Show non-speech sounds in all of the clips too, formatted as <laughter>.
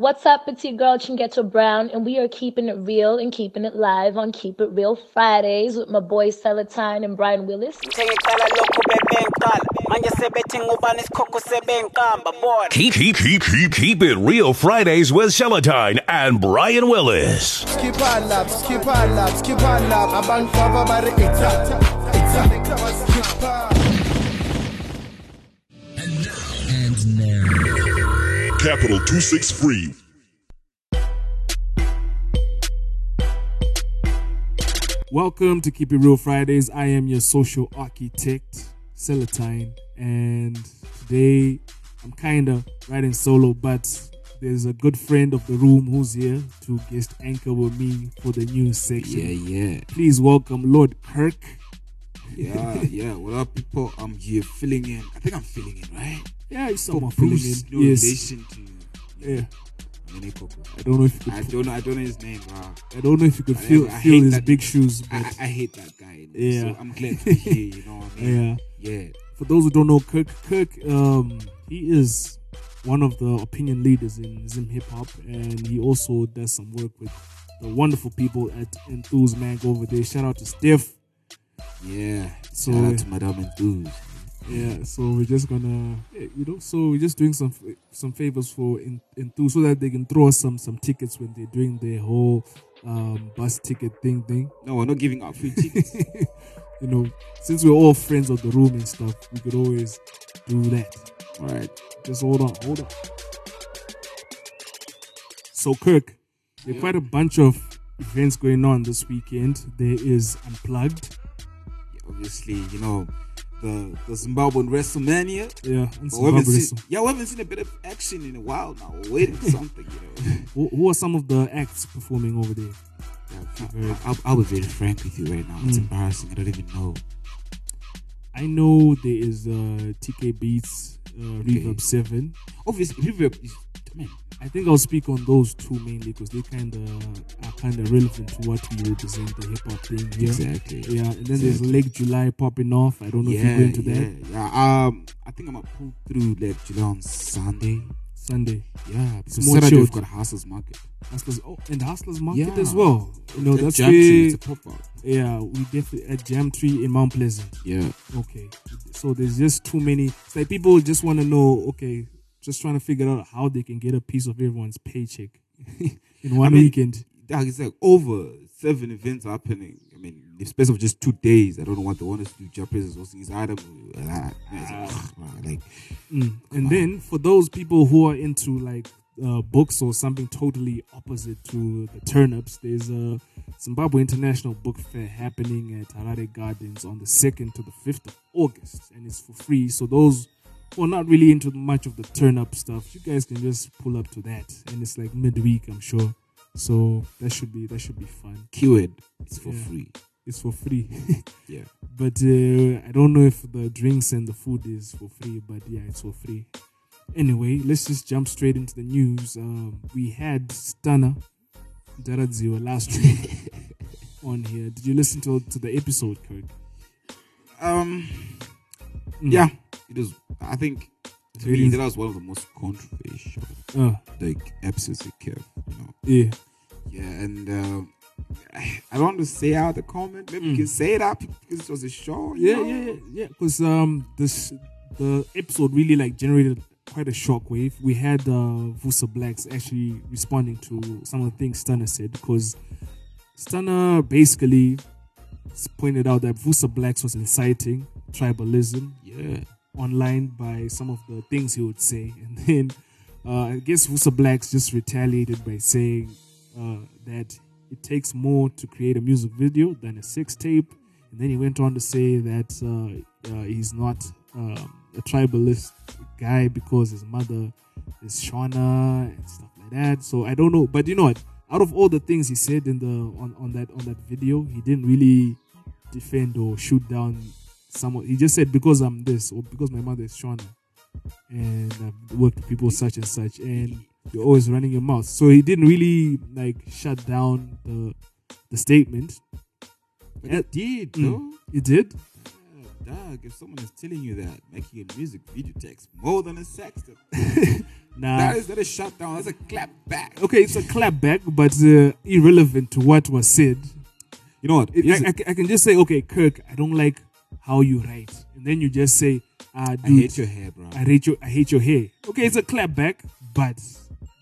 What's up? It's your girl Chingeto Brown, and we are keeping it real and keeping it live on Keep It Real Fridays with my boys Celatine and Brian Willis. Keep, keep, keep, keep, keep it real Fridays with Celatine and Brian Willis. Skip on lap, skip on lap, skip on lap. Abang fava bari ita, Capital 263. Welcome to Keep It Real Fridays. I am your social architect, Celatine, and today I'm kind of riding solo, but there's a good friend of the room who's here to guest anchor with me for the news section. Yeah, yeah. Please welcome Lord Kirk. Yeah, yeah. What up, people? I'm here filling in. I think I'm filling in, right? Yeah, For someone filling in. no Yes. relation to Yeah. I don't know if you I don't know. I don't know his name. I don't know if you could I feel feel hate his that- big shoes, I, I, hate that guy. Yeah. So I'm glad to be here. You know what I mean? <laughs> yeah. Yeah. For those who don't know, Kirk, Kirk, um, he is one of the opinion leaders in Zim hip hop, and he also does some work with the wonderful people at Enthuse Mag over there. Shout out to Steph. Yeah. So- Shout out to Madame Enthuse. Yeah, so we're just gonna, you know, so we're just doing some some favors for En- Enthuse so that they can throw us some some tickets when they're doing their whole um, bus ticket thing thing. <laughs> No, we're not giving out free tickets. <laughs> you know, since we're all friends of the room and stuff, we could always do that. All right. Just hold on, hold on. So, Kirk, there are quite a bunch of events going on this weekend. There is Unplugged, Yeah, obviously, you know, the the Zimbabwean WrestleMania. yeah, and But we haven't seen, yeah, we haven't seen a bit of action in a while now. We're waiting for something, you know. <laughs> Who, who are some of the acts performing over there? Yeah, I, I'll, I'll be very frank with you right now. It's Mm. embarrassing. I don't even know. I know there is uh, TK Beats, uh, Reverb 7. Obviously, Reverb is, man, I think I'll speak on those two mainly because they kind of are kind of relevant to what we represent the hip hop thing here. exactly. Yeah, and then there's Lake July popping off. I don't know if you're going to yeah, that Yeah, um, I think I'm gonna pull through like July on Sunday. Sunday. Yeah, because more Saturday we've got Hustlers Market. Hustlers, oh, and Hustlers Market Yeah. as well. You know, that's Jam Tree, it's a pop up. yeah, we definitely at Jam Tree in Mount Pleasant. Yeah, Okay, so there's just too many. It's like people just want to know. Okay, just trying to figure out how they can get a piece of everyone's paycheck <laughs> in one mean- weekend. Dog, it's like over seven events happening. I mean, in the space of just two days. I don't know what they want us to do. Japanese is hosting his item. Like, like, Mm. And then for those people who are into like uh, books or something totally opposite to the turnips, there's a Zimbabwe International Book Fair happening at Harare Gardens on the 2nd to the 5th of August, and it's for free. So those are not really into much of the turn up stuff, you guys can just pull up to that, and it's like midweek, I'm sure. So that should be that should be fun. keyword. It's for Yeah. free. It's for free. <laughs> Yeah. But uh, I don't know if the drinks and the food is for free, but yeah, it's for free. Anyway, let's just jump straight into the news. Um, we had Stunner Daradziwa last week <laughs> on here. Did you listen to, to the episode, Kirk? Um. Mm. Yeah, it is. I think to me that was one of the most controversial Uh, like episodes of Kev. You know. yeah. Yeah, and um, <sighs> I don't want to say out the comment. Maybe you can say it out because it was a show. Mm. Yeah, know? yeah, yeah, yeah. Because um, this the episode really like generated quite a shockwave. We had uh, Vusa Blacks actually responding to some of the things Stunner said because Stunner basically pointed out that Vusa Blacks was inciting tribalism Yeah. Online by some of the things he would say, <laughs> and then uh, I guess Vusa Blacks just retaliated by saying uh, that it takes more to create a music video than a sex tape, and then he went on to say that uh, uh, he's not um, a tribalist guy because his mother is Shona and stuff like that. So I don't know, but you know what? Out of all the things he said in the on, on that on that video, he didn't really defend or shoot down someone. He just said because I'm this or because my mother is Shona and I've worked with people such and such, and you're always running your mouth. So he didn't really like shut down the the statement. But it did, Mm. though. He did. Yeah, dog, if someone is telling you that making a music video takes more than a sex <laughs> Nah. That is that is shut down. That's a clap back. okay, it's a clap back, but uh, irrelevant to what was said. You know what? It- I, I, I can just say, okay, Kirk, I don't like how you write, and then you just say, ah, dude, I hate your hair, bro. I hate your, I hate your hair. Okay, it's a clapback, but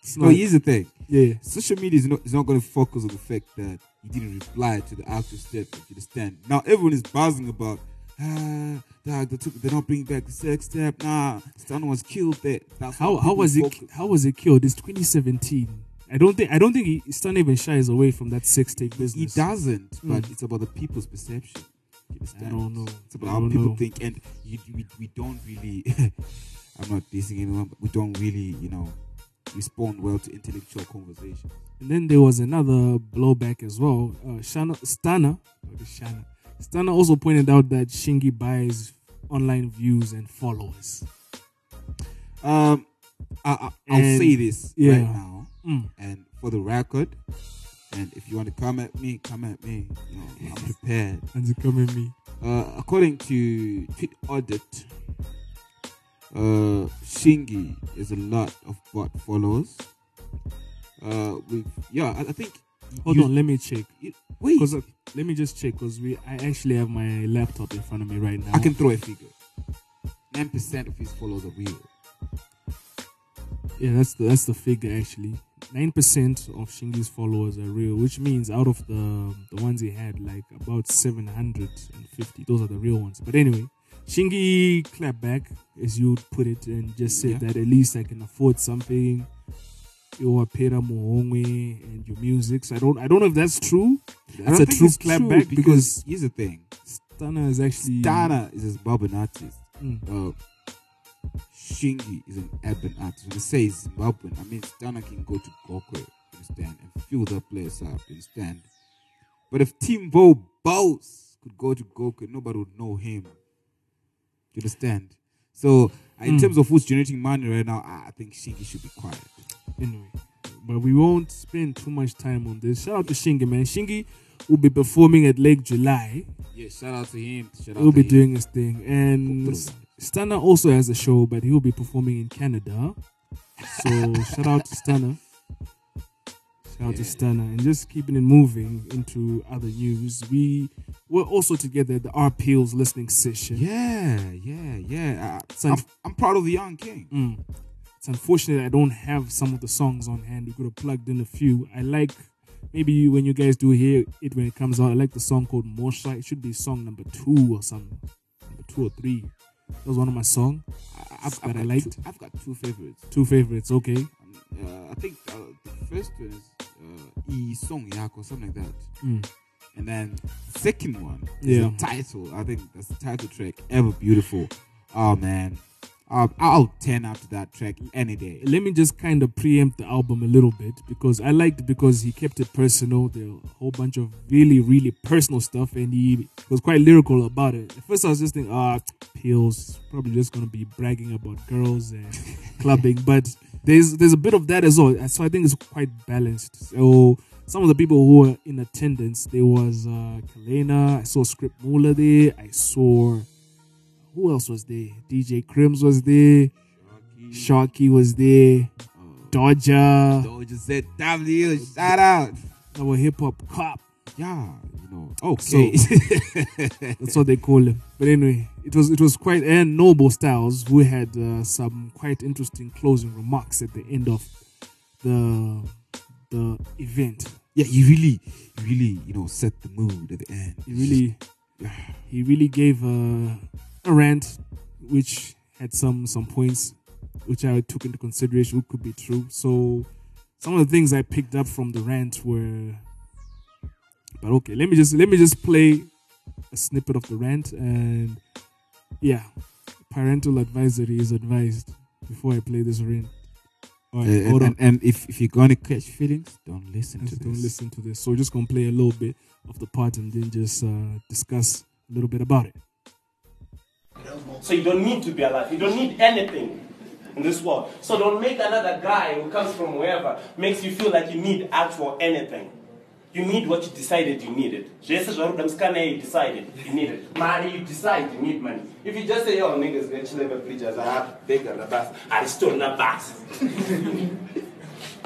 it's No, not. here's the thing. yeah, Social media is not is not going to focus on the fact that he didn't reply to the actual statement. You understand? Now everyone is buzzing about. Ah, dog, they took, they're not bringing back the sex step. Nah, Stan was killed there. That's how how was it? focus. How was it killed? It's 2017. I don't think I don't think he, Stan even shies away from that sex tape business. He doesn't, but Mm. it's about the people's perception. I don't know. It's about I how don't people know. think, and you, we, we don't really. <laughs> I'm not dissing anyone, but we don't really, you know, respond well to intellectual conversation. And then there was another blowback as well. Uh, Shana, Stunner, Shana, Stunner also pointed out that Shingy buys online views and followers. Um, I, I, I'll And- say this yeah. right now, Mm. and for the record, and if you want to come at me, come at me. You know, I'm <laughs> prepared. And they come at me. Uh, according to Tweet Audit, uh, Shingy is a lot of bot followers. Uh, with yeah, I, I think. Hold you- on, let me check. you- wait, Cause uh, let me just check because we I actually have my laptop in front of me right now. I can throw a figure. Nine percent of his followers are real. Yeah, that's the that's the figure actually. Nine percent of Shingy's followers are real, which means out of the the ones he had, like about seven hundred and fifty, those are the real ones. But anyway, Shingy clapped back, as you would put it, and just said Yeah. that at least I can afford something. Your pera muhongwe and your music. So I don't I don't know if that's true. That's a true clapback because here's the thing. Stunner is actually Stunner is a Zimbabwean artist. Mm. Uh, Shingy is an urban artist. When I say Zimbabwean, I mean Dana can go to Gokwe, understand, and fill that place up, understand. But if Timbo Bows could go to Gokwe, nobody would know him. You understand? So, uh, in Mm. terms of who's generating money right now, I think Shingi should be quiet. anyway. But we won't spend too much time on this. Shout out to Shingi, man. Shingi will be performing at Lake July. Yeah, shout out to him. Shout out He'll be him. doing his thing. And. Stunner also has a show, but he'll be performing in Canada. So <laughs> shout out to Stunner. Shout out to Stunner. And just keeping it moving into other news. We were also together at the R Peels listening session. Yeah, yeah, yeah. I, I'm, I'm proud of the young king. Mm. It's unfortunate I don't have some of the songs on hand. We could have plugged in a few. I like maybe when you guys do hear it when it comes out. I like the song called Mosha. It should be song number two or something, number two or three. That was one of my songs. I- I've, That I've I liked. Two, I've got two favorites. Two favorites. Okay. Um, uh, I think uh, the first one is uh, E Song Yako, something like that. Mm. And then the second one is Yeah. the title. I think that's the title track, Ever Beautiful. Oh man. I'll, I'll 10 after that track any day. Let me just kind of preempt the album a little bit because I liked because he kept it personal. There a whole bunch of really, really personal stuff, and he was quite lyrical about it. At first, I was just thinking, ah, pills, probably just gonna be bragging about girls and <laughs> clubbing, but there's there's a bit of that as well. So I think it's quite balanced. So some of the people who were in attendance, there was uh, Kalena, I saw Script Mula there, I saw who else was there? DJ Crims was there. Sharky was there. Dodger. Doja ZW, shout out. Our hip hop cop. Yeah, you know. Okay. <laughs> That's what they call him. But anyway, it was it was quite and Noble Styles who had uh, some quite interesting closing remarks at the end of the the event. yeah, he really, really, you know, set the mood at the end. He really he really gave a, a rant which had some some points which I took into consideration could be true. So some of the things I picked up from the rant were but okay, let me just let me just play a snippet of the rant and yeah, parental advisory is advised before I play this rant. All right, Uh, hold and, on. and, and if, if you're gonna catch feelings, don't listen to Just this. don't listen to this. So we're just gonna play a little bit of the part and then just uh, discuss a little bit about it. So you don't need to be alive. You don't need anything in this world. So don't make another guy who comes from wherever makes you feel like you need actual anything. You need what you decided you needed. Musikana you decided you needed. Money, you decide you need money. If you just say, yo, niggas, get chill over preachers, ah, bigger, na bas, I still na bas. <laughs>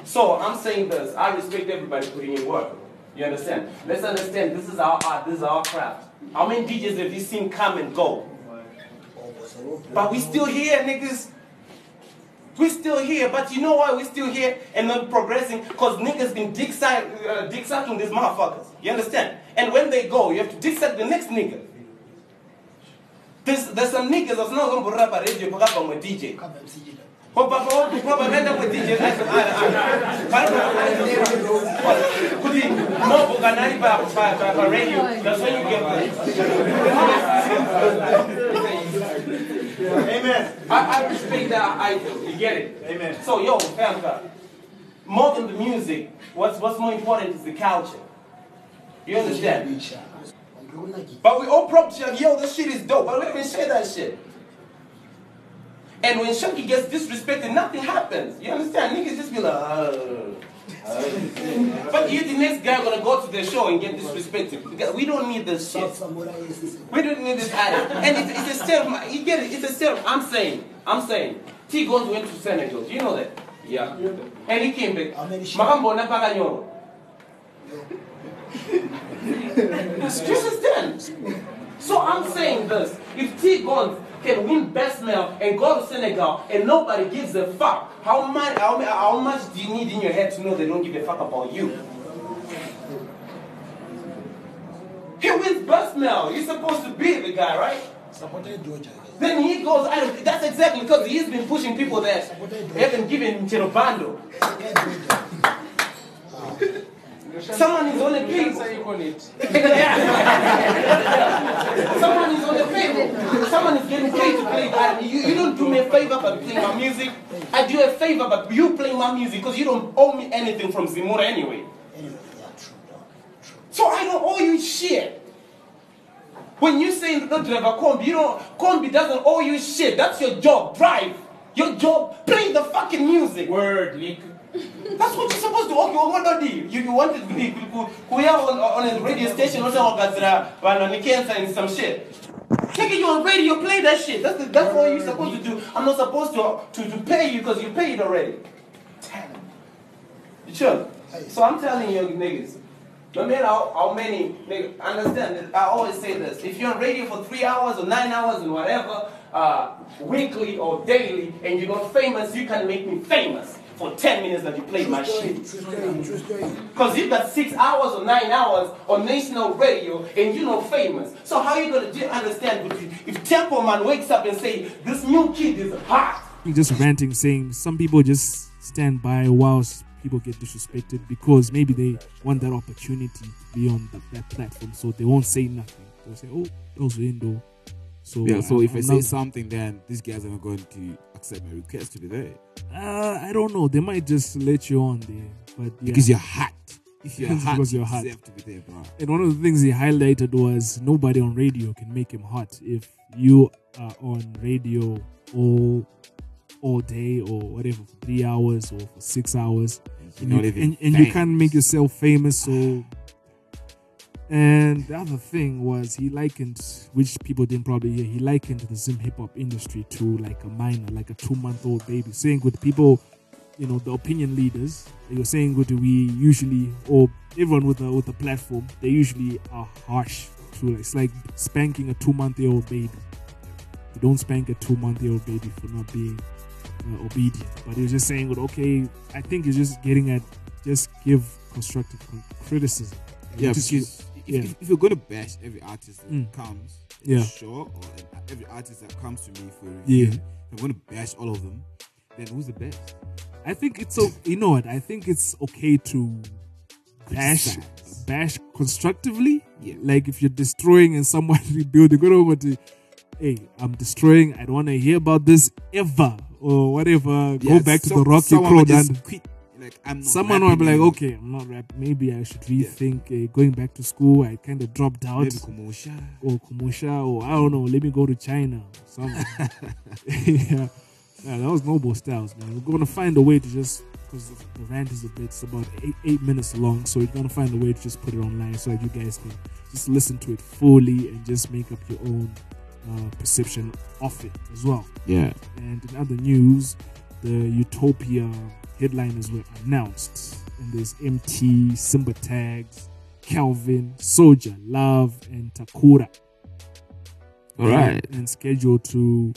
So I'm saying this, I respect everybody putting in work. You understand? Let's understand this is our art, this is our craft. How many DJs have you seen come and go? But we still here, niggas. We're still here, but you know why we're still here and not progressing? Because niggas been dick, suck, uh, dick sucking these motherfuckers. You understand? And when they go, you have to dick suck the next nigga. There's, there's some niggas that's not going to rap a radio because I'm a DJ. But up with DJ. Could he more book and I by radio? That's when you get Amen. I, I respect that idol. You get it? Amen. So, yo, Famka, more than the music, what's, what's more important is the culture. You understand? But we all prop Shaggy, yo, this shit is dope. But we even share that shit. And when Shaggy gets disrespected, nothing happens. You understand? Niggas just be like, oh." But you, the next guy gonna go to the show and get disrespected. Because We don't need this shit. We don't need this attitude. And it's, it's a of, you get it, it's a of, I'm saying, I'm saying, T Gonz went to Senegal. Do you know that? Yeah. And he came back. Makambona mpaka Nyoro. You understand? So I'm saying this. If T Gonz can win best male and go to Senegal and nobody gives a fuck, how much, how, how much do you need in your head to know they don't give a fuck about you? He wins best male. He's supposed to be the guy, right? Then he goes, I don't, that's exactly because he's been pushing people that haven't given him Cherobando. Someone is on the people. <laughs> Someone is on the people. Someone is getting paid to play that. You, you don't do me a favor by playing my music. I do a favor, but you play my music because you don't owe me anything from Zimura anyway. So I don't owe you shit. When you say don't drive a combi, you don't combi doesn't owe you shit. That's your job. Drive. Your job. Play the fucking music. Word, Nick. That's what you're supposed to. Okay, what do you? You, you wanted to be are on, on a radio station or something, and cancer and some shit. Take you on radio, play that shit. That's, the, that's what you're supposed to do. I'm not supposed to, to, to pay you because you paid already. You sure? So I'm telling you niggas, no matter how, how many niggas, understand I always say this. If you're on radio for three hours or nine hours and whatever, uh, weekly or daily, and you're not famous, you can make me famous for 10 minutes that you played my shit. Because you got six hours or nine hours on national radio and you're not famous. So how you gonna understand if, you- if Temple Man wakes up and say, this new kid is hot? You're just ranting, saying some people just stand by whilst people get disrespected because maybe they want that opportunity to be on the, that platform, so they won't say nothing. They'll say, "Oh, those were indoor." So Yeah, so if I say something, then these guys are not going to accept my request to be there. uh, I don't know. They might just let you on there, but yeah. Because you're hot. If <laughs> you're hot, because you you're hot. to be there, bro. And one of the things he highlighted was nobody on radio can make him hot. If you are on radio all all day or whatever for three hours or for six hours, and, not you, and, and you can't make yourself famous. So, and the other thing was he likened, which people didn't probably hear, he likened the Zim hip hop industry to like a minor, like a two month old baby, saying with people you know the opinion leaders you're saying good we usually or everyone with a with a platform they usually are harsh to it's like spanking a two month old baby. You don't spank a two month old baby for not being uh, obedient. But he was just saying good okay i think he's just getting at just give constructive criticism. Yeah, Just- if, yeah. if, if you're going to bash every artist that Mm. comes, Yeah. sure, or every artist that comes to me for a review, Yeah. if I'm going to bash all of them, then who's the best? I think it's so. You know what? I think it's okay to bash, bash constructively. Yeah. Like if you're destroying and someone <laughs> rebuilding, go over to, hey, I'm destroying. I don't want to hear about this ever or whatever. go Yeah, back to the rocky road and. quit. Like, I'm not Someone will be like, anymore. okay, I'm not rap. Maybe I should rethink uh, going back to school. I kind of dropped out. Maybe Kumosha. or Kumusha, or I don't know, let me go to China or something. <laughs> <laughs> yeah. yeah, that was noble styles, man. We're gonna find a way to just because the rant is a bit, it's about eight, eight minutes long. So we're gonna find a way to just put it online so that you guys can just listen to it fully and just make up your own uh, perception of it as well. Yeah. And in other news, the Utopia headliners were announced, and there's Emtee, Simba Tags, Calvin, Soul Jah Love, and Takura. All right. And scheduled to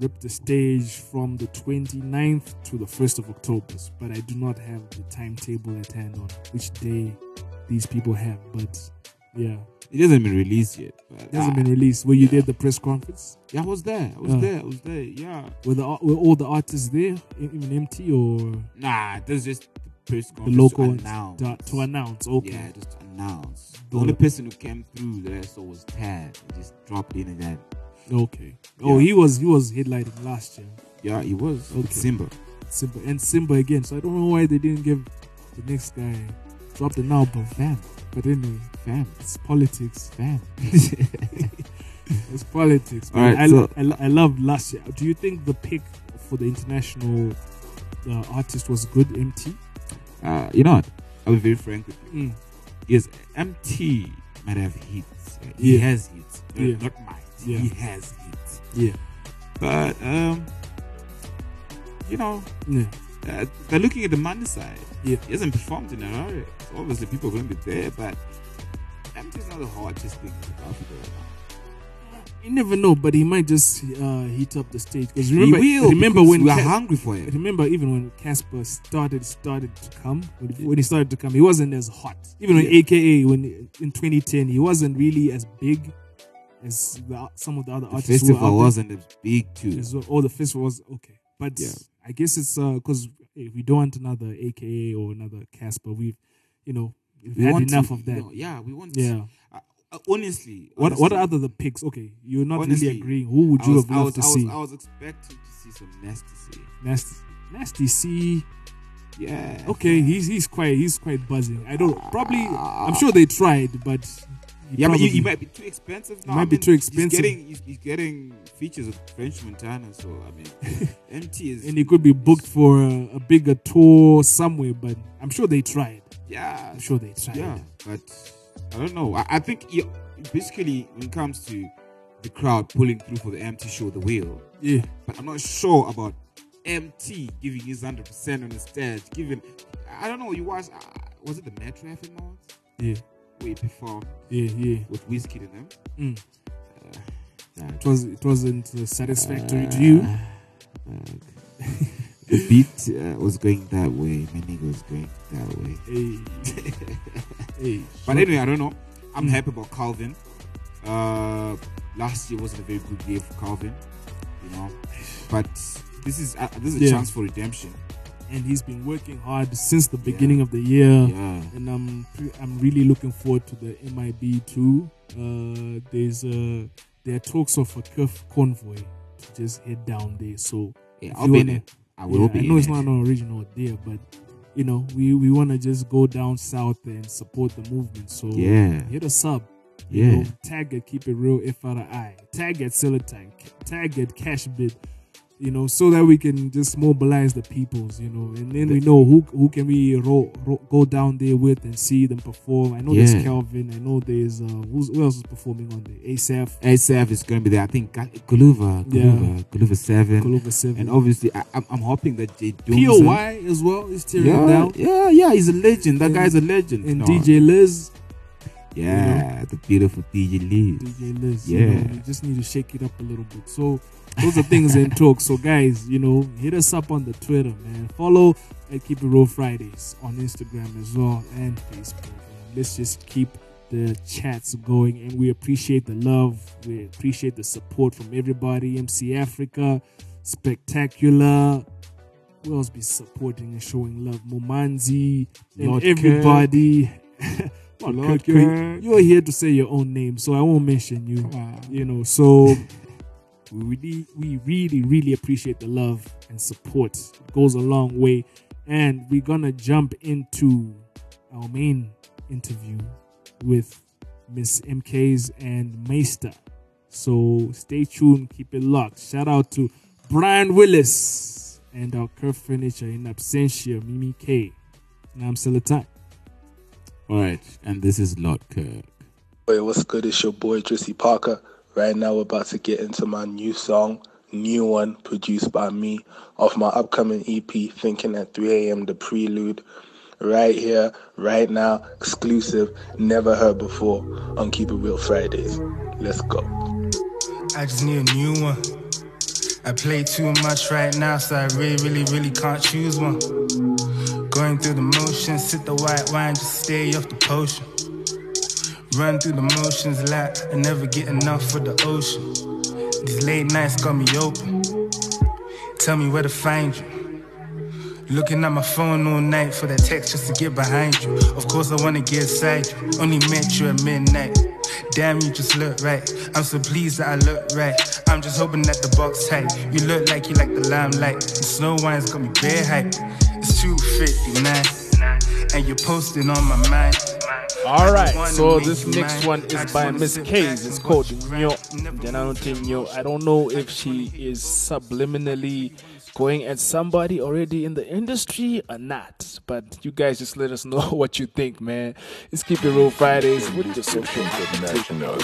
rip the stage from the 29th to the 1st of October. But I do not have the timetable at hand on which day these people have. But yeah, It hasn't been released yet. It hasn't ah, been released. Where you did the press conference? Yeah, I was there. I was Uh. there. I was there. Yeah. Were, the, were all the artists there, even Emtee or Nah, there's just the press the local to announce. to, to announce? Okay. Yeah, just to announce. The only person who came through that I saw was Tad. He just dropped in and then. Okay. Oh, he was he was headlining last year. Yeah, he was. Okay. Simba. Simba and Simba again. So I don't know why they didn't give the next guy dropped an album. Fam. But anyway, Fam. it's politics. Fam. <laughs> <laughs> It's politics. All right, I, so- I, lo- I loved last year. Do you think the pick for the international uh, artist was good? Emtee. Uh, you know what? I'll be very frank with you. Mm. Yes, Emtee might have hits. right? He Yeah. has hits. Yeah. Not might. Yeah. He has hits. Yeah. But um, you know, Yeah. uh, they're looking at the money side. Yeah. He hasn't performed in Harare. So obviously, people are going to be there. But Emtee is not the hardest thing Africa right now. You never know, but he might just uh, heat up the stage. Because remember, will. remember because when we are Cas- hungry for him. Remember, even when Cassper started started to come, when he, started to come, he wasn't as hot. Even when AKA when in 2010, he wasn't really as big as the, some of the other The artists. festival wasn't as big too. As well. Oh, the festival was okay, but Yeah. I guess it's because if we don't want another AKA or another Cassper, we've you know we've had want enough to- of that. no, yeah, we want. Yeah. Uh, uh, honestly, What what are other the picks? Okay, you're not honestly, really agreeing. Who would you was- have loved was, to I see? I was expecting to see some nasty C. Nasty, nasty C. Yeah. Okay, he's he's quite he's quite buzzing. I don't probably. I'm sure they tried, but he Yeah, but you, probably- might be too expensive now. might I be too expensive. He's getting, he's, he's getting features of French Montana, so I mean, <laughs> Emtee is. and he could be booked for a, a bigger tour somewhere. But I'm sure they tried. Yeah, I'm sure they tried. yeah, but I don't know. I, I think basically when it comes to the crowd pulling through for the Emtee show, the wheel. Yeah. But I'm not sure about Emtee giving his hundred percent on the stage. Given, I don't know. You watch? Uh, was it the Metro FM Awards Yeah, he performed yeah, yeah. with Whiskey in them? Mm. Uh, It was it wasn't uh, satisfactory to you. The beat uh, was going that way. My nigga was going that way. Hey, <laughs> hey. But anyway, I don't know. I'm happy about Calvin. Uh, last year wasn't a very good year for Calvin, you know. But this is uh, this is a Yeah. chance for redemption. and he's been working hard since the beginning of the year. Yeah. and I'm pre- I'm really looking forward to the MIB too. Uh, there's uh there are talks of a Curve convoy to just head down there. So Yeah, I'll you be in wanna- it. I will yeah, be I know it's it. not an original idea, but you know we we want to just go down south and support the movement. So Yeah. hit us up. You Yeah. know, tag at Keep It Real FRI. Tag at Celatine. Tag at Cashbit. You know, so that we can just mobilize the peoples. You know, and then we know who who can we go down there with and see them perform. I know Yeah. there's Calvin. I know there's uh, who's, who else is performing on there? ASAP, ASAP is going to be there. I think Gal- Guluva, Yeah. Guluva 7. Clover Seven, And obviously, I, I'm, I'm hoping that J. POY as well is tearing Yeah, down. yeah, yeah, he's a legend. That And- guy's a legend. And No. DJ Liz, Yeah, the beautiful DJ Liz. DJ Liz. Yeah. You, know, you just need to shake it up a little bit. So those are things in talk. So guys, you know, hit us up on the Twitter, man. Follow at Keep It Real Fridays on Instagram as well and Facebook. And let's just keep the chats going and we appreciate the love. We appreciate the support from everybody. MC Africa, Spectacular. Who else be supporting and showing love? And Lord everybody. <laughs> Come on, Lord Kirk, you're, you're here to say your own name, so I won't mention you. Come on. You know, so we really, we really, really appreciate the love and support. It goes a long way. And we're gonna jump into our main interview with Miss MKs and Meister. So stay tuned, keep it locked. Shout out to Brian Willis and our curve furniture in absentia, Mimi K. And I'm still a time. All right, and this is Lord Kirk. Hey, what's good? It's your boy Trissy Parker. Right now, we're about to get into my new song, new one produced by me off my upcoming EP, Thinking at 3 a.m. The Prelude. Right here, right now, exclusive, never heard before on Keep It Real Fridays. Let's go. I just need a new one. I play too much right now, so I really, really, really can't choose one. Going through the motions, sip the white wine, just stay off the potion. Run through the motions like I never get enough for the ocean. These late nights got me open. Tell me where to find you. Looking at my phone all night for that text just to get behind you. Of course, I wanna get inside you. Only met you at midnight. Damn, you just look right. I'm so pleased that I look right. I'm just hoping that the box tight. You look like you like the limelight. The snow wine's got me bare hype. It's 259, and you're posting on my mind. All right, so this next one is by Miss K's. It's called Nyo. Nyo. I don't know if she is subliminally going at somebody already in the industry or not, but you guys just let us <laughs> know what you think, man. Let's keep it real Fridays with the social national.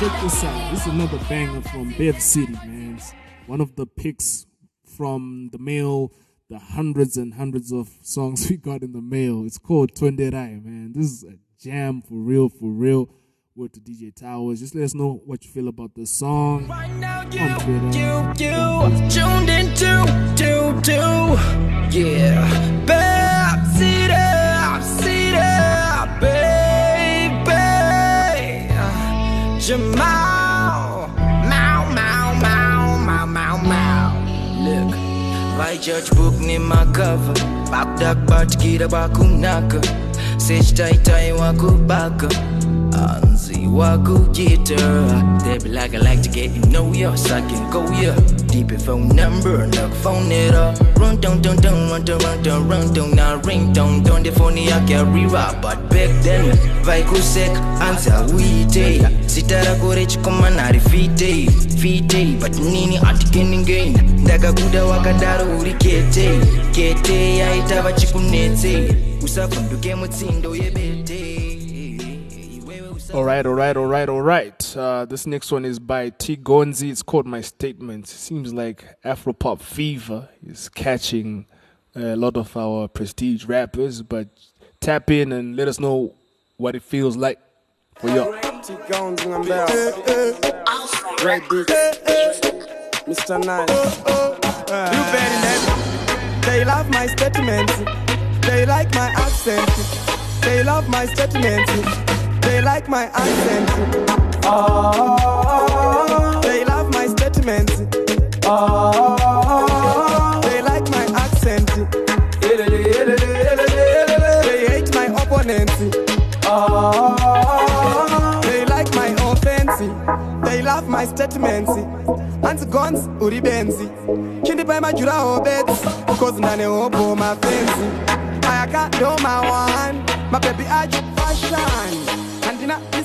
Check this out. This is another banger from Bev City, man. It's one of the picks from the mail, the hundreds and hundreds of songs <laughs> we got in the mail. It's called Tonderai, man. This is a jam for real, for real. Word to DJ Towers. Just let us know what you feel about this song on Twitter. you tuned into do do yeah Bad City Jamal. Mau mau mau mau mau mau. Look Vai church book ni makava Bakdak batikira bakunaka Sech tai tai wakubaka Anzi wakukita They be like I like to get you know So I can go ya Deep phone number Look phone it up. Run down down down Run down run down run down Now ring down down The phone I carry But back then Vai kusek Anza wite Sitara kore chikoma nari fite Fite But nini atikeni gain Ndakakuda wakadaro uri kete. Kete Yaita vachikunetse Usavhunduke mutsindo yebete All right, all right, all right, all right. Uh, this next one is by T Gonzi. It's called My Statement. Seems like Afropop fever is catching a lot of our prestige rappers, but tap in and let us know what it feels like for you. T Gones in the bell. Great beats. Mr. Nice. You better than They love my statements. They like my accent. They love my statements. They like my accent. Oh, they love my statements. Oh, they like my accent. They hate my opponents. Oh, they like my offense. They love my statements. Anti guns, uri benzi. Chindi by my jura beds. Cause nane opo my fancy. I got no my one. My baby, I just fashion.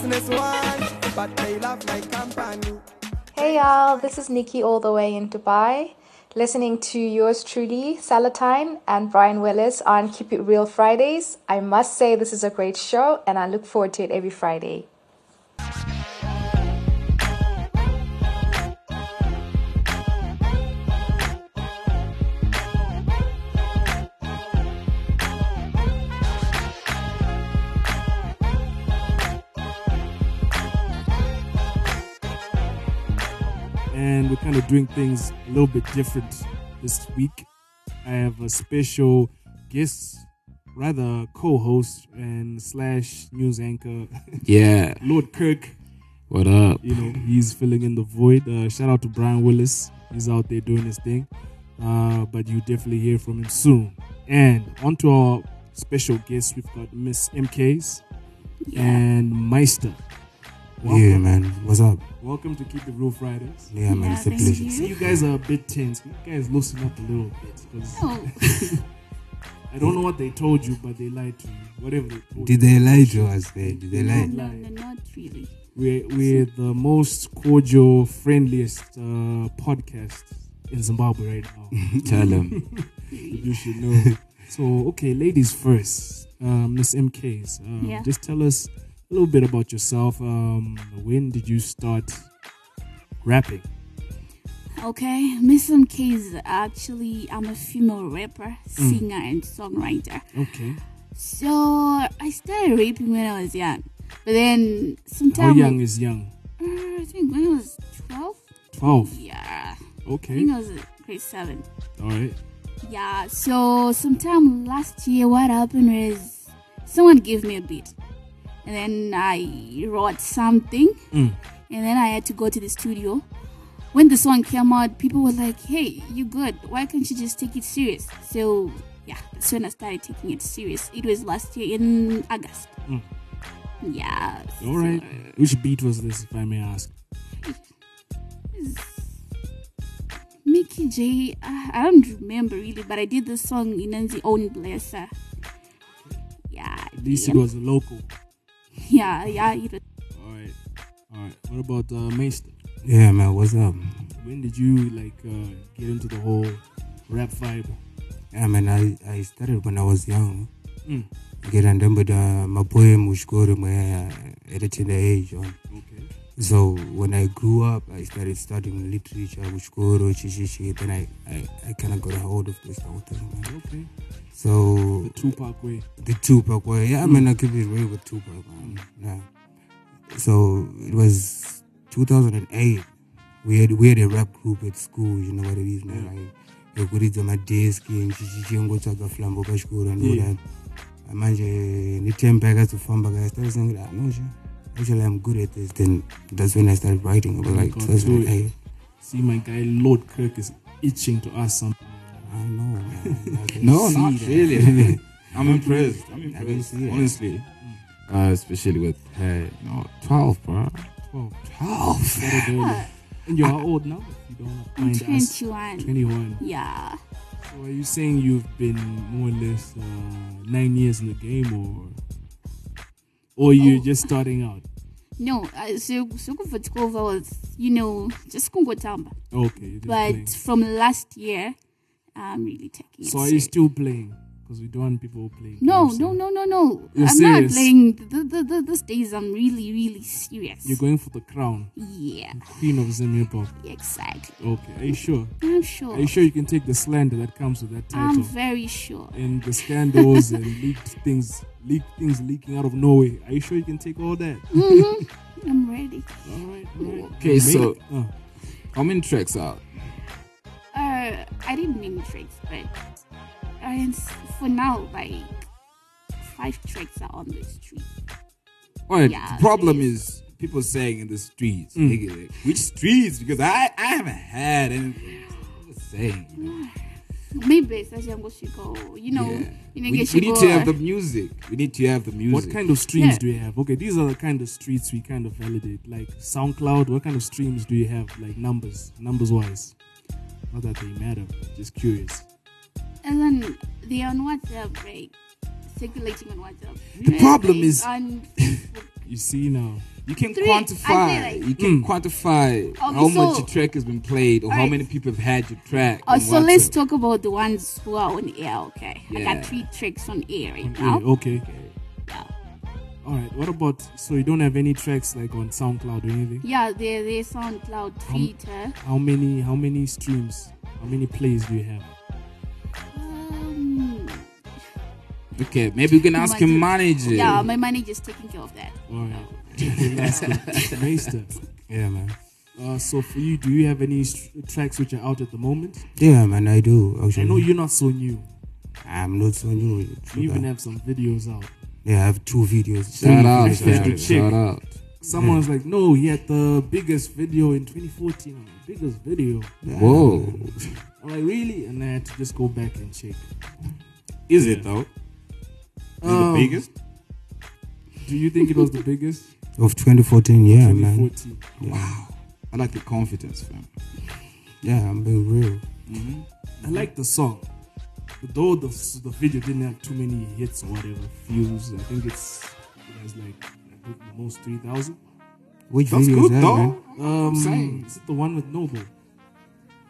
Business one. But they love my company. Hey y'all, this is Nikki all the way in Dubai, listening to yours truly, Salatine and Brian Willis on Keep It Real Fridays. I must say this is a great show and I look forward to it every Friday. We're kind of doing things a little bit different this week. I have a special guest, rather co-host and slash news anchor. <laughs> Yeah. Lord Kirk. What up? You know, he's filling in the void. Uh, shout out to Brian Willis. He's out there doing his thing. Uh, but you definitely hear from him soon. And on to our special guest, we've got Miss MKs and Meister. Yeah, man. What's up? Welcome to Keep It Real Fridays. Yeah, man, it's a pleasure. you. See, you guys are a bit tense. You guys loosen up a little bit? 'cause <laughs> I don't know what they told you, but they lied to you. Whatever they told Did you. they lie to us, man? Did they lie? No, no, not really. We're, we're the most cordial, friendliest uh, podcast in Zimbabwe right now. <laughs> Tell them. <laughs> you should know. So, okay, ladies first. Uh, Miss MKs, um, Yeah. just tell us a little bit about yourself. Um, when did you start rapping? Okay, Miss MK is actually I'm a female rapper, singer, and songwriter. Okay. So I started rapping when I was young, but then How sometime young is young? uh, I think when I was twelve. 12. Yeah. Okay. I think I was grade seven. All right. Yeah. So sometime last year, what happened was someone gave me a beat, and then I wrote something, Mm. and then I had to go to the studio. When the song came out, people were like, "Hey, you good? Why can't you just take it serious?" So yeah, that's when I started taking it serious. It was last year in August. Mm. Yeah. All right. Which beat was this, if I may ask? Mickey J. uh, I don't remember really, but I did the song in Nanzi Own Blesser. Yeah. At least yeah. it was a local. <laughs> Yeah, yeah. It All right. All right. What about uh, Meister? Yeah, man. What's up? When did you like uh, get into the whole rap vibe? Yeah, man. I, I started when I was young. Mm. Get and then with uh, my poem was good my at a tender age. On. Okay. So when I grew up, I started studying literature, Ushkoro, Chichichi. Then I, I, I kind of got a hold of this whole thing, man. Okay. So The Tupac way. the Tupac way. Yeah, I mean, I keep it real with Tupac, man. Yeah. So it was 2008. We had we had a rap group at school. You know what it is, man. Like yokuridza madheski nchichichengotsvaga flambo pachikoro and all Yeah. that manje nitembe akazofamba ka I started saying ah, no sure. actually i'm good at this then that's when i started writing about like Got to it. 2008 See, my guy Lord Kirk is itching to ask something. I know, man. I can <laughs> No, see not that. really. <laughs> I'm impressed. I'm impressed. see that. Honestly. Uh, especially with her, you know, 12, bro. 12. 12. Started early. And you're how old now? If you don't I'm 21. 21. Yeah. So are you saying you've been more or less uh, nine years in the game, or or you're Oh. just starting out? No, uh, so so for 12 hours, you know, just kungotamba. Okay. you're just But playing. from last year, I'm really taking it So are you serious. still playing? Because we don't want people playing. No, games, no, no, no, no. You're I'm not playing. The, the, the, these days, I'm really, really serious. You're going for the crown. Yeah, Queen of Zim Hip Hop. exactly. Okay. Are you sure? I'm sure. Are you sure you can take the slander that comes with that title? I'm very sure. and the scandals and leaked things, leaked things leaking out of Norway. Are you sure you can take all that? hmm <laughs> I'm ready. All right, all right. Okay, so Uh, how many tracks out? Uh, I didn't name tracks, but uh, it's- for now, like five tracks are on the street. Alright, Yeah, the problem is people saying in the streets. Mm. Nigga, like, which streets? Because I, I haven't had anything. I'm saying. <sighs> Maybe such a go. You know, Yeah. you know, We, we need to have the music. We need to have the music. what kind of streams Yeah. do you have? Okay, these are the kind of streets we kind of validate. Like SoundCloud, what kind of streams do you have? Like numbers, numbers wise. Not that they matter, just curious. And then they on WhatsApp, right? Circulating on WhatsApp. The Right, problem like, is- on <laughs> You see now. You can Three, quantify. like- you can Mm. quantify Okay, how much so- your track has been played or how many people have had your track. Oh, on so let's talk about the ones who are on air. Okay, I got three tracks on air right On now. air, okay. All right. What about? So you don't have any tracks like on SoundCloud or anything? Yeah, they they SoundCloud, How Twitter. How many? How many streams? How many plays do you have? Um, Okay, maybe we can ask my your manager. Yeah, my manager's taking care of that. All right. Let's go. Meister. Yeah, man. Uh, so for you, do you have any st- tracks which are out at the moment? Yeah, man, I do. Actually, I know you're not so new. I'm not so new. You even have some videos out. Yeah, I have two videos. Shout out, fam. Shout out. Someone's like, no, he had the biggest video in 2014. I'm like, biggest video. Whoa. <laughs> I'm like, really? And I had to just go back and check. Is it though? Is Um, the biggest? Do you think it was the biggest? Of 2014, yeah, man. 2014. Yeah. Wow. I like the confidence, fam. Yeah, I'm being real. Mm-hmm. I like the song. But though the, the video didn't have too many hits or whatever, views, I think it's it has like I think the most 3,000. Which That's video good, is that, though. man? Um, is it the one with Noble?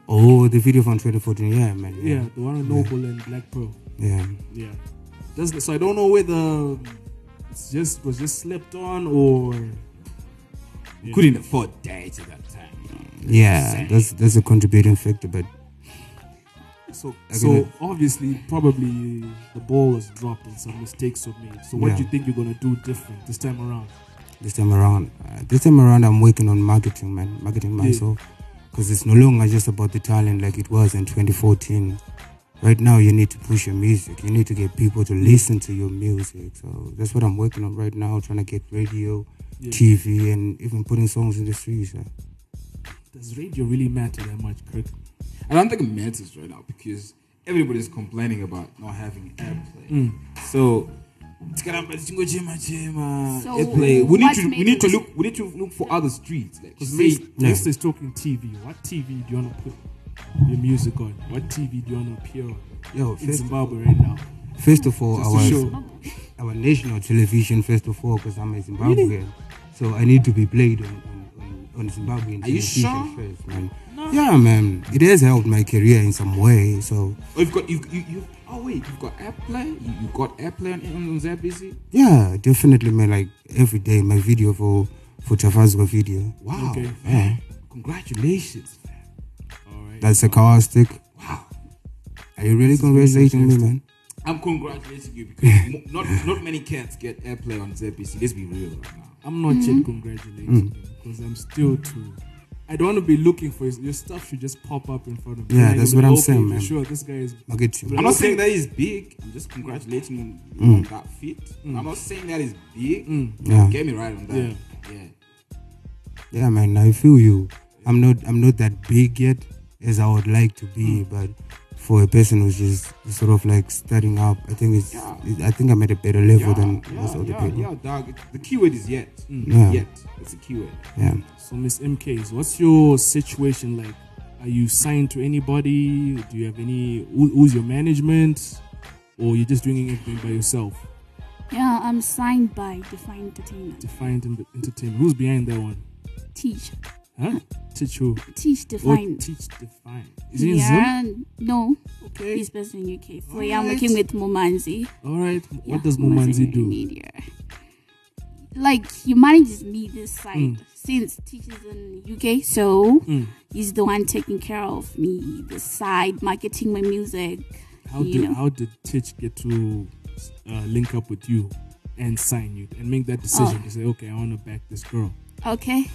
Oh, the video from 2014, yeah, man. Yeah, Yeah, the one with Yeah. Noble and Black Pearl. yeah. Yeah. Doesn't so I don't know whether it's just was just slept on or You couldn't afford that at that time. Yeah, that's that's a contributing factor, but So, so cannot- obviously, probably the ball was dropped and some mistakes were made. So, what Yeah. do you think you're gonna do different this time around? this time around, uh, this time around, I'm working on marketing, man, marketing myself, because it's no longer just about the talent like it was in 2014. Right now, you need to push your music. You need to get people to listen to your music. So that's what I'm working on right now, trying to get radio, Yeah. TV, and even putting songs in the streets. yeah. Does radio really matter that much, Kirk? I don't think it matters right now because everybody's complaining about not having airplay. Mm. So tikaramba tichingo chema chema So airplay. We need what to we made need to it- look we need to look for other streets. Like Because say, Mace is talking TV. What TV do you want to put your music on? What TV do you want to appear on? Yo, in first- Zimbabwe right now. First of all, Just to our show. our national television. First of all, because I'm a Zimbabwean, so I need to be played on on, on, on Zimbabwean Are you television sure? first, man. Yeah, man. It has helped my career in some way. So Oh, you've got you you, you oh wait you've got airplay. You, you got airplay on, on ZBC. yeah, definitely, man. Like every day, my video for for Tafazwa video. Wow, Okay. man. Congratulations. That's sarcastic. Wow. Are you really congratulating me, man? I'm congratulating you because not not many cats get airplay on ZBC. Let's be real right now. I'm not Mm-hmm. yet congratulating you because I'm still too. I don't want to be looking for your, your stuff. Should just pop up in front of me. Yeah, that's what I'm saying, man. Sure, this guy is. I'll get you. I'm not Okay. saying that is big. I'm just congratulating him Mm. on that feat. I'm not saying that is big. Mm. Yeah. Get me right on that. Yeah. yeah. Yeah, man. I feel you. I'm not. I'm not that big yet as I would like to be, but for a person who's just sort of like starting up, I think it's. it- I think I'm at a better level than most yeah, other yeah, people. yeah, dog. The keyword is yet. Mm. Yeah. Yet. That's the keyword. Yeah. So, Miss MKs, what's your situation like? Are you signed to anybody? Do you have any? Who, who's your management? Or you're just doing everything by yourself? Yeah, I'm signed by Define Entertainment. Defined Entertainment. Who's behind that one? Teach. Huh? Teach who? Teach Oh, Define. teach Define. Is he in yeah, no. Okay. He's based in UK. So All yeah, I'm working with Mumanzi. All right. Yeah, What does Mumanzi do? Media. Like he manages me this side Mm. since Teach is in UK, so Mm. he's the one taking care of me this side, marketing my music. How did know. how did Titch get to uh, link up with you and sign you and make that decision Oh. to say, okay, I want to back this girl? Okay.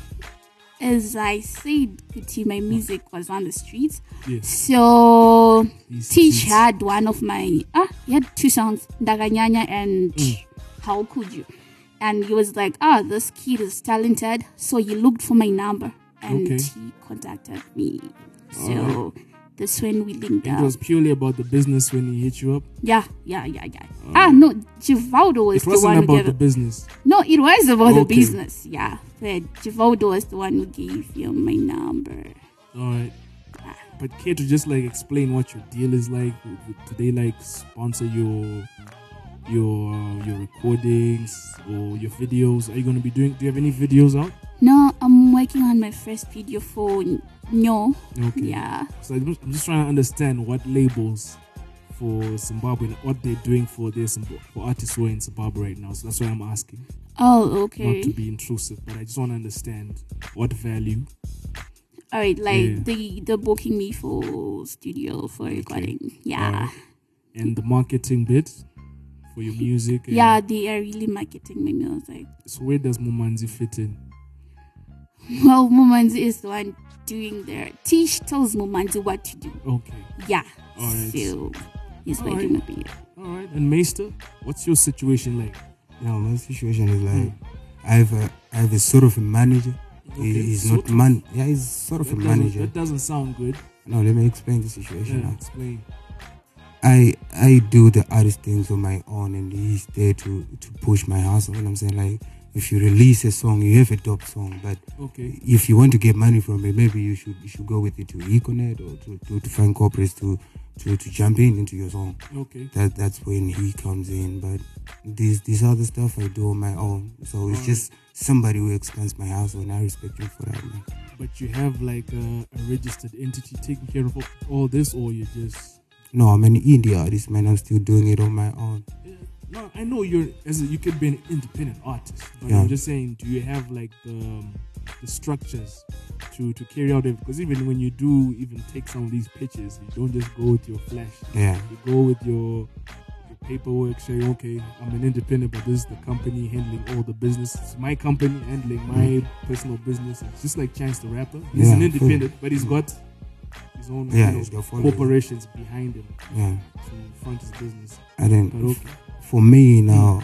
As I said, Kuti, my music was on the streets. Yes. So These Teach had one of my ah, he had two songs, Ndaganyanya and Mm. How Could You? And he was like, ah, this kid is talented. So he looked for my number and Okay. he contacted me. So. That's when we linked up. it was purely about the business when he hit you up. yeah, yeah, yeah, yeah. ah, no, Givaldo was the one. It wasn't one who about gave the business. No, it was about the business. Yeah, but Givaldo was the one who gave you my number. All right. But care to just like explain what your deal is like? Do they like sponsor your your uh, your recordings or your videos? Are you going to be doing? Do you have any videos out? No, I'm working on my first video for No. Okay. Yeah. So I'm just- trying to understand what labels for Zimbabwe, what they're doing for their Zimb- for artists who are in Zimbabwe right now. So that's why I'm asking. Oh, okay. Not to be intrusive, but I just want to understand what value. All right, like Yeah. they they're booking me for studio for recording. Yeah. Alright. And the marketing bit for your music. Yeah, they are really marketing my music. So where does Mumanzi fit in? Well, Mumanzi is the one doing their Tish tells Mumanzi what to do. Okay. Yeah. Alright. So he's Alright. working with me. All right. And Maester, what's your situation like? No, my situation is like hmm. I have a I have a sort of a manager. He- Okay, he's sort not man. Yeah, he's sort of That a manager. That doesn't sound good. No, let me explain the situation. Yeah, now. explain. I I do the artist things on my own, and he's there to to push my hustle. What I'm saying like, if you release a song, you have a top song, but Okay. if you want to get money from it, maybe you should you should go with it to Econet or to, to, to find corporates to, to to jump in into your song. Okay. That that's when he comes in. But this this other stuff I do on my own. So it's just somebody who expands my house, and I respect him for that, man. But you have like a, a registered entity taking care of all this, or you just No, I'm an indie artist, man. I'm still doing it on my own. No. I know you're as a, you could be an independent artist, but Yeah. I'm just saying, do you have like the um, the structures to to carry out it? Because even when you do even take some of these pitches, you don't just go with your flash. Yeah. You go with your your paperwork saying, okay, I'm an independent, but this is the company handling all the business. It's my company handling my personal business. It's just like Chance the Rapper. He's Yeah, an cool. independent, but he's got his own Yeah, you know, corporations behind him Yeah. to front his business. I didn't. But okay. For me now,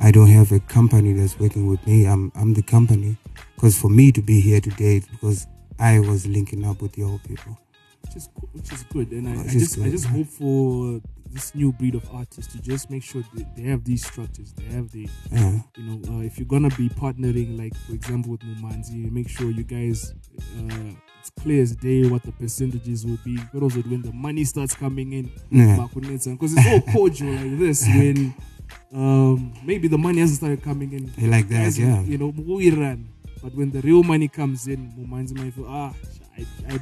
I don't have a company that's working with me. I'm I'm the company. Because for me to be here today, it's because I was linking up with your people. which is which is good. And I, I just I just hope for this new breed of artists to just make sure that they have these structures. They have the Yeah. you know uh, if you're gonna be partnering, like for example with Mumanzi, make sure you guys. Uh, it's clear as day what the percentages will be. But also when the money starts coming in, Yeah. because it's all cordial like this. <laughs> When um, maybe the money hasn't started coming in, I like that, yeah. You know, we run. But when the real money comes in, Mumanzi might feel ah, I, I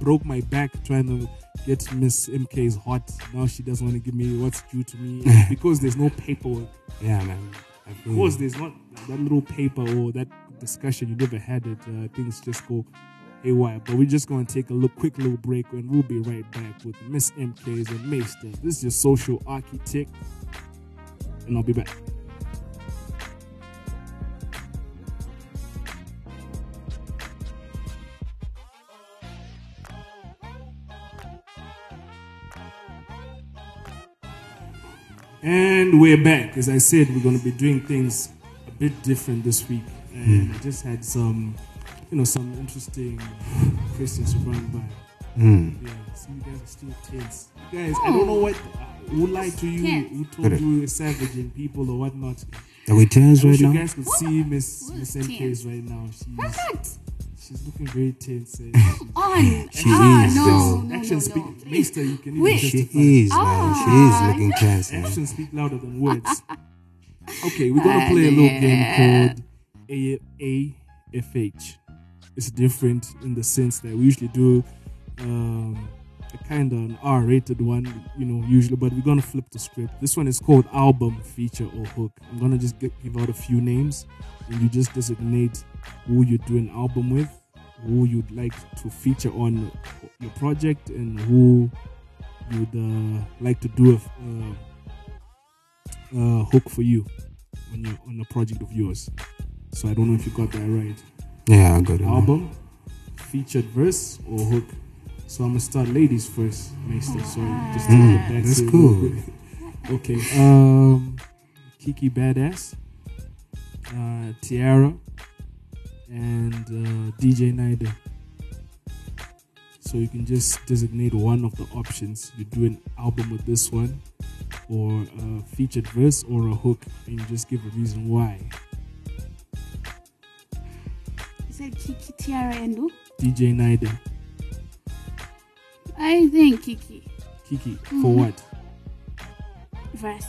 broke my back trying to get Miss MK's hot. Now she doesn't want to give me what's due to me <laughs> because there's no paperwork. Yeah, man. Of course, there's not that little paper or that discussion. You never had it. Uh, things just go haywire. But we're just going to take a little, quick little break, and we'll be right back with Miss MK's and Maester. This is your social architect, and I'll be back. And we're back. As I said, we're going to be doing things a bit different this week. And hmm. I just had some, you know, some interesting questions to run by. Mm. Yeah, see, you guys are still tense. You guys, I don't know what, who lied to you, who told Correct. you you're savaging people or whatnot. Are we tense I wish right you now? guys could see Miss Miss Who's MK's right now. She's What? she's looking very tense. eh? <laughs> On. She ah, is, no, though. no, Action no, speak. no. Maester, you can even Wait. She testify. is, man. She Ah, is looking tense, man. Actions speak louder than words. Okay, we're gonna play a little game called A- AFH. It's different in the sense that we usually do um, a kind of an R-rated one, you know, usually, but we're gonna flip the script. This one is called album, feature, or hook. I'm gonna just get, give out a few names, and you just designate who you do an album with, who you'd like to feature on your project, and who you'd uh, like to do a uh, hook for you on your on a project of yours. So I don't know if you got that right. Yeah, I got it. man. Album, featured verse, or hook. So I'm gonna start ladies first, Maester. Sorry, just to Mm, get back that's to cool. <laughs> Okay. Um, Kikky Badass, uh, Tiara, and uh, DJ Nida. So you can just designate one of the options. You do an album with this one, or a featured verse, or a hook, and you just give a reason why. Said Kikky, Tiara, and who? DJ Nida, I think Kikky. Kikky, for Mhm. what? Verse.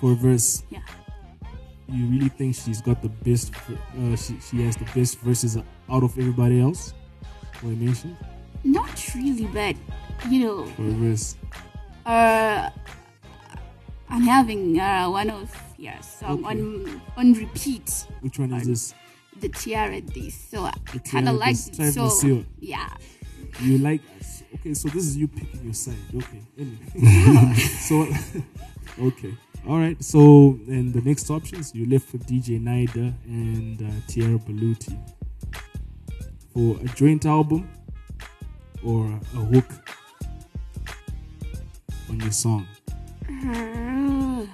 For verse. Yeah. You really think she's got the best? Uh, she she has the best verses out of everybody else? I mentioned Not really, but you know, for verse. uh, I'm having uh, one of yeah song on on repeat. Which one is this? The Tiara this, so I kind of like it. So yeah, You like? Okay, so this is you picking your side. Okay. Anyway. <laughs> <laughs> so <laughs> okay. All right. So and the next options you left for DJ Nida and uh, Tiara Baluti for a joint album or a hook on your song. <sighs>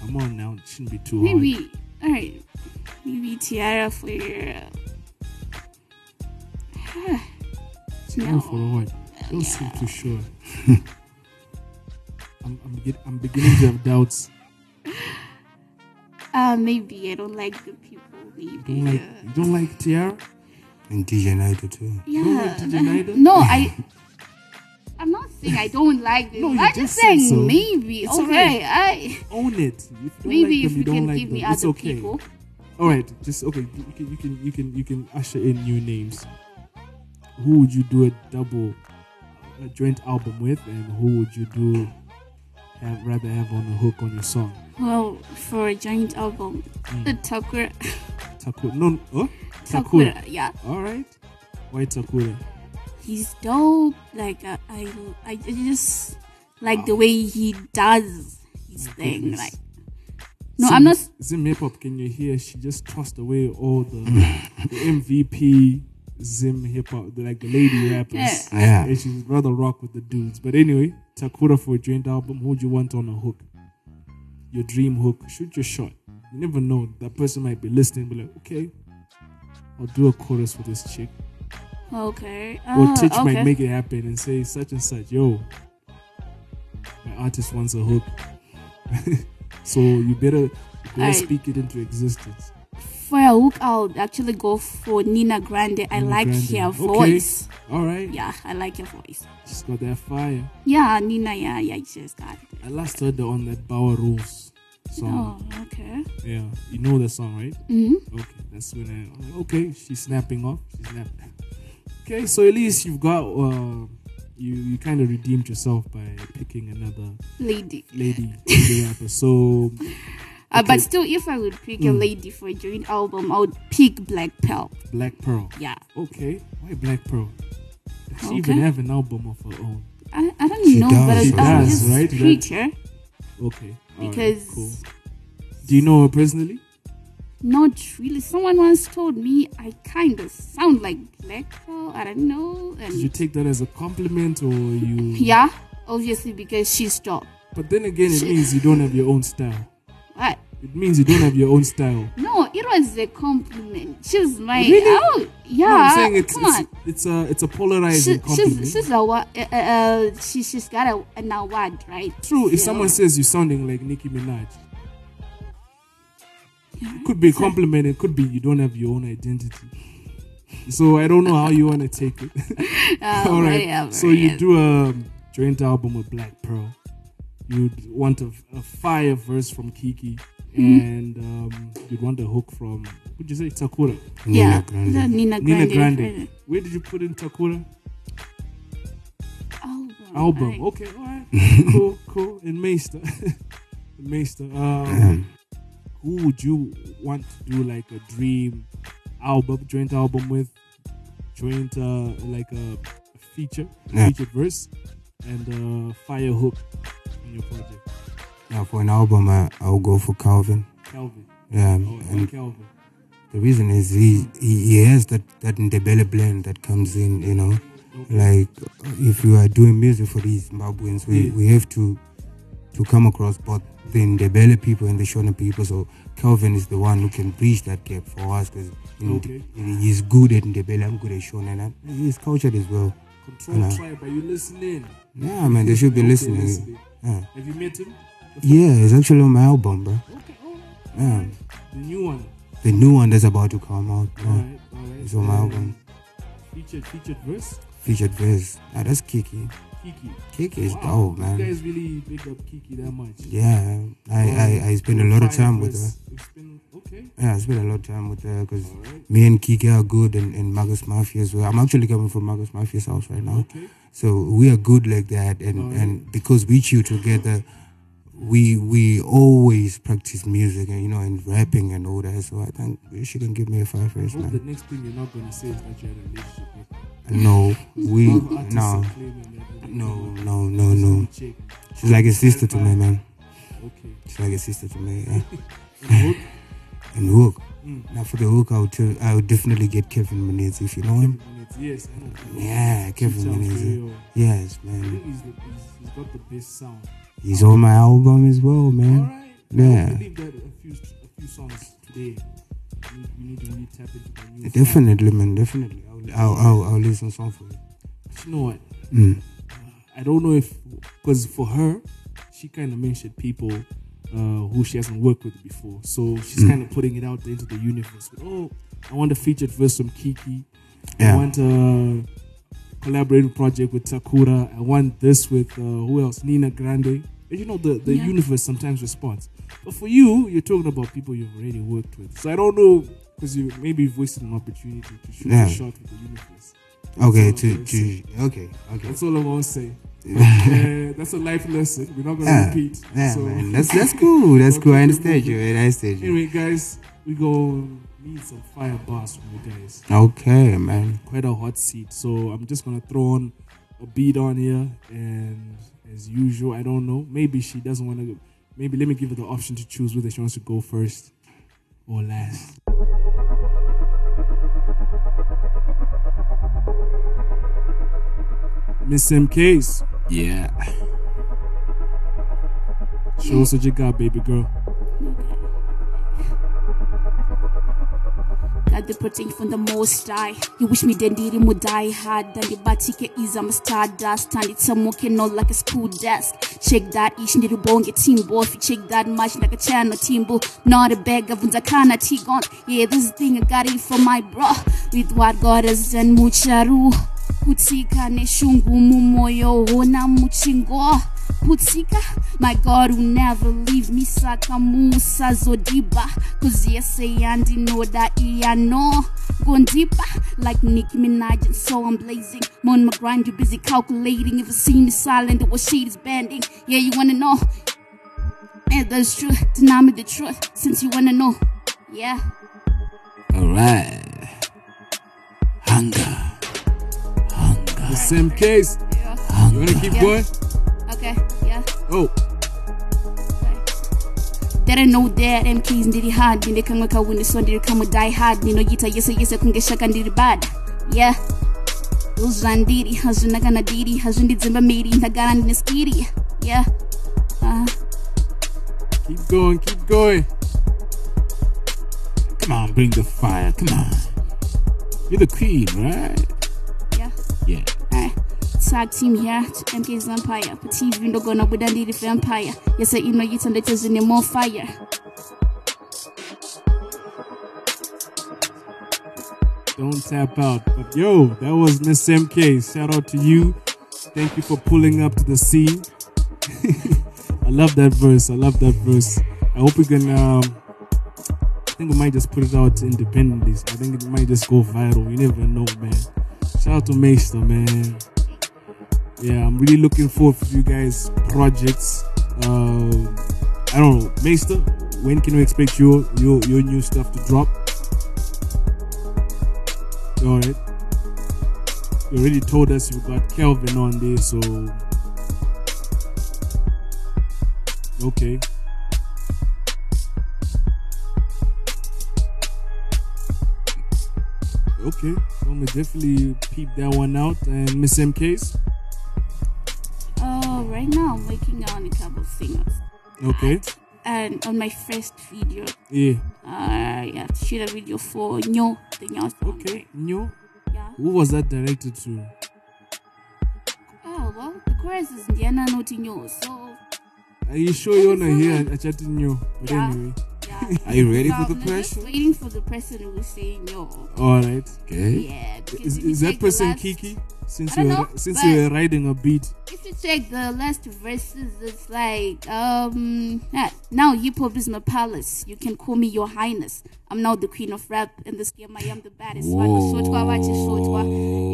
Come on now, it shouldn't be too maybe all right. Maybe Tiara for your. <sighs> hard. Tiara for what? Don't seem too sure. <laughs> I'm, I'm, get, I'm beginning to have doubts. <laughs> Uh, maybe I don't like the people. Maybe. You don't like you don't like Tiara? And DJ Nido too. Yeah. don't like DJ Nida? <laughs> No, I. I'm not saying I don't like this. No, you I'm just saying so. maybe. It's okay, alright. I. Own it. If you Maybe like if them, you don't can like give me them. It's other okay. people. All right, just okay. You can you can you can you can usher in new names. Who would you do a double, a joint album with, and who would you do have rather have on a hook on your song? Well, for a joint album, Mm. the Takura. Takura, no, oh, Takura, yeah. All right, why Takura? He's dope. Like uh, I, I just like the way he does his thing. goodness. Like, no, Zim- I'm not. Zim Hip Hop. Can you hear? She just tossed away all the, <laughs> the MVP Zim Hip Hop, like the lady rappers. Yeah. Yeah. And she's rather rock with the dudes. But anyway, Takura for a joint album. Who would you want on a hook? Your dream hook. Shoot your shot. You never know. That person might be listening. Be like, okay, I'll do a chorus for this chick. Okay. Or Uh, Titch okay. might make it happen and say such and such. Yo, my artist wants a hook. <laughs> so you better, you better speak it into existence. For a hook, I'll actually go for Nina Grande. I like Grande. her Okay. voice. All right. Yeah, I like her voice. She's got that fire. Yeah, Nina. Yeah, yeah, she's got. it. I last heard her on that Bauer Rules song. Oh, okay. Yeah, you know the song, right? Mhm. Okay, that's when I. I'm like, okay, she's snapping off. She's snapping. Okay, so at least you've got. Uh, you you kind of redeemed yourself by picking another Lady. lady lady rapper. So. <laughs> Uh, but still, if I would pick a Mm. lady for a joint album, I would pick Black Pearl. Black Pearl. Yeah. Okay, why Black Pearl? Does she Okay. even have an album of her own? I, I don't She know, does, but she does, right? pick her Okay. alright, because cool. Do you know her personally? Not really. Someone once told me I kind of sound like Black Pearl. I don't know. And Did you take that as a compliment or you? <laughs> yeah, obviously because she's dope. But then again, it means you don't have your own style. What? It means you don't have your own style. No, it was a compliment. She was my. Really? Oh, yeah. No, I'm saying it's come it's, on. it's a it's a polarizing She, compliment. she's she's a uh, uh, uh, she she's got a, an award, right? True. If So- someone says you're sounding like Nicki Minaj, it <laughs> could be a compliment. It could be you don't have your own identity. So I don't know how you want to take it. Oh, All right. whatever, So you yeah. do a joint album with Black Pearl. You'd want a, a fire verse from Kikky, Mhm. and um, you'd want a hook from. Would you say Takura? Yeah, the Nina Nina Grande. Grande. Where did you put in Takura? Album. Album. right. Okay, all right. <laughs> cool, cool. And Maester. <laughs> Maester. Um, <clears throat> who would you want to do like a dream album, joint album with? Joint, uh, like a, feature, Yeah. featured verse, and uh, fire hook in your project. Yeah, for an album, I, I'll go for Calvin. Calvin. Yeah, Oh, and Calvin. the reason is he, he he has that that Ndebele blend that comes in. You know, like if you are doing music for these Zimbabweans, we, Yeah. we have to to come across both the Ndebele people and the Shona people. So Calvin is the one who can bridge that gap for us because Okay. he's good at Ndebele. I'm good at Shona, and he's cultured as well. Control know. Tribe, are you listening? Yeah, man, they should be Okay, listening. Yeah. Have you met him? Yeah, it's actually on my album, bro. Okay, oh, Yeah. The new one. The new one that's about to come out. Yeah. Alright, alright. It's on my album. Featured, featured verse. Featured verse. Ah, that's Kikky. Kikky. Kikky is Wow, dope, man. You guys really big up Kikky that much. Yeah, I, I, I spend a lot of time with her. You spend- okay. Yeah, I spend a lot of time with her because me and Kikky are good and, and Marcus Mafia as well. I'm actually coming from Marcus Mafia's house right now. Okay. So we are good like that. And, Alright. and because we chill together, we we always practice music and, you know, and rapping and all that. So I think she can give me a five first, Hope man. the next thing you're not gonna say is that you had a relationship with. No, we A lot of artists no, no, no, no, no. She's like a sister to me, man. Okay. She's like a sister to me. Yeah. <laughs> And hook? Mm. Now for the hook, I would tell, I would definitely get Kevin Menez if you know him. Yes, I know. Yeah, Kevin He sounds Menez. uh, Yes, I man. think he's, the, he's, he's got the best sound. He's on my album as well, man. Alright. Yeah. I that a few a few songs today. We need to really tap into the new. Definitely, man. Definitely. I'll, I'll, I'll, I'll listen song for you. But you know what? Mm. I don't know if because for her, she kind of mentioned people uh, who she hasn't worked with before, so she's Mm. kind of putting it out into the universe. oh, I want a featured verse from Kikky. I Yeah. want a collaborating project with Takura. I want this with uh, who else? Nina Grande. And you know the the Yeah. universe sometimes responds. But for you, you're talking about people you've already worked with. So I don't know because you maybe you've wasted an opportunity to shoot Yeah. a shot with the universe. That's Okay, to, gonna okay, okay. That's all I'm gonna say. <laughs> Uh, that's a life lesson. We're not gonna Yeah, repeat. yeah, so. man. That's- that's <laughs> cool. That's cool. I understand you. I understand you. Anyway, guys, we go need some fire bars from you guys. Okay, man. Quite a hot seat. So I'm just gonna throw on a beat on here, and as usual, I don't know. Maybe she doesn't want to. Maybe let me give her the option to choose whether she wants to go first or last. Miss MK's. Yeah. Show us what you got, baby girl. The protein from the most high. You wish me then did him die hard. Then the batike is I'm a stardust. And it's some walking out like a school desk. Check that ish. If you check that much like a channel team bull. Not a bag of tea gone. Yeah, this thing I got it from my bro. With what God has done, mucharu. Ne shungu mumoyo hona muchingo. Putika, my God will never leave me saka musa zodiba. Cause yes, I and know that I know. Going deeper like Nicki Minaj, and so I'm blazing. Mon my grind, you busy calculating. If you see me silent, or what shade is bending. Yeah, you wanna know? And that's true. Deny me the truth since you wanna know. Yeah. Alright. Hunger. Hunger. The same case. You wanna keep Yeah. going? Okay, yeah. Oh. That I know that MKs ndiri hard then they can ndine kamwe kawuni so ndiri kamwe die hard ndinoita yese yese kunge shaka ndiri bad yeah uzvandiri hazvina kana diri hazvindidzimba miri ndagara ndine skiri yeah uh, Keep going, keep going. Come on, bring the fire. Come on. You're the queen, right? yeah Yeah. Alright. Tag team here ndiri vampire more fire Don't tap out. But yo, that was Miss MK. Shout out to you. Thank you for pulling up to the scene. <laughs> I love that verse. I love that verse. I hope we can. Um, I think we might just put it out independently. I think it might just go viral. You never know, man. Shout out to Maester, man. Yeah, I'm really looking forward for you guys' projects. Um, I don't know, Maester. When can we expect your your your new stuff to drop? All right. You already told us you got Calvin on there, so okay. Okay, so I'm gonna definitely peep that one out. And Miss MK's, oh right now i'm working on a couple singers okay, and on my first video yeah, uh yeah shoot a video for nyo the nyo song okay, Nyo. Yeah. Who was that directed to? oh well the chorus is ndiana not nyo so Are you sure you're not here at chatting Nyo? But Yeah. anyway, <laughs> Are you ready So for the I'm just waiting for the person who will say no all right. Okay. yeah because Is, is that person last- Kikky? Since you don't were know, since you were riding a beat. If you check the last verses, it's like, um, yeah, now hip hop is my palace. You can call me your highness. I'm now the queen of rap in this game. I am the baddest. one. Shotwa, watch it, shotwa.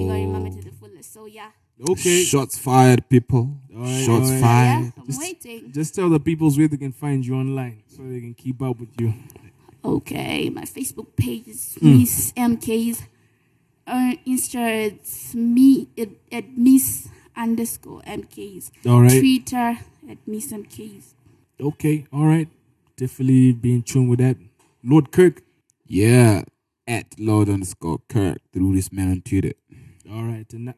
You gotta remember to the fullest. So yeah, Okay. Shots fired, people. Alright, Shots alright. fired. I'm Just, waiting. just tell the peoples where they can find you online so they can keep up with you. Okay, my Facebook page is Mm. Miss MK's. Uh, Insta it's me at, at Miss underscore MK's. Alright. Twitter at Miss MK's. Okay, all right. Definitely be in tune with that. Lord Kirk. Yeah. At Lord underscore Kirk through this man on Twitter. All right, and that,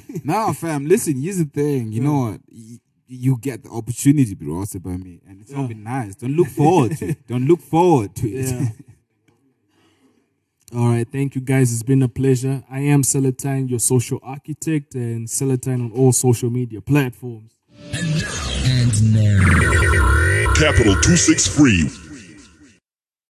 <laughs> nah, fam. Listen, here's the thing. You yeah. know what? You, you get the opportunity, bro, by me, and it's yeah. not nice. Don't look forward to it. Don't look forward to it. Yeah. <laughs> All right, thank you guys. It's been a pleasure. I am Celatine, your social architect, and Celatine on all social media platforms. And now, and now. Capital 263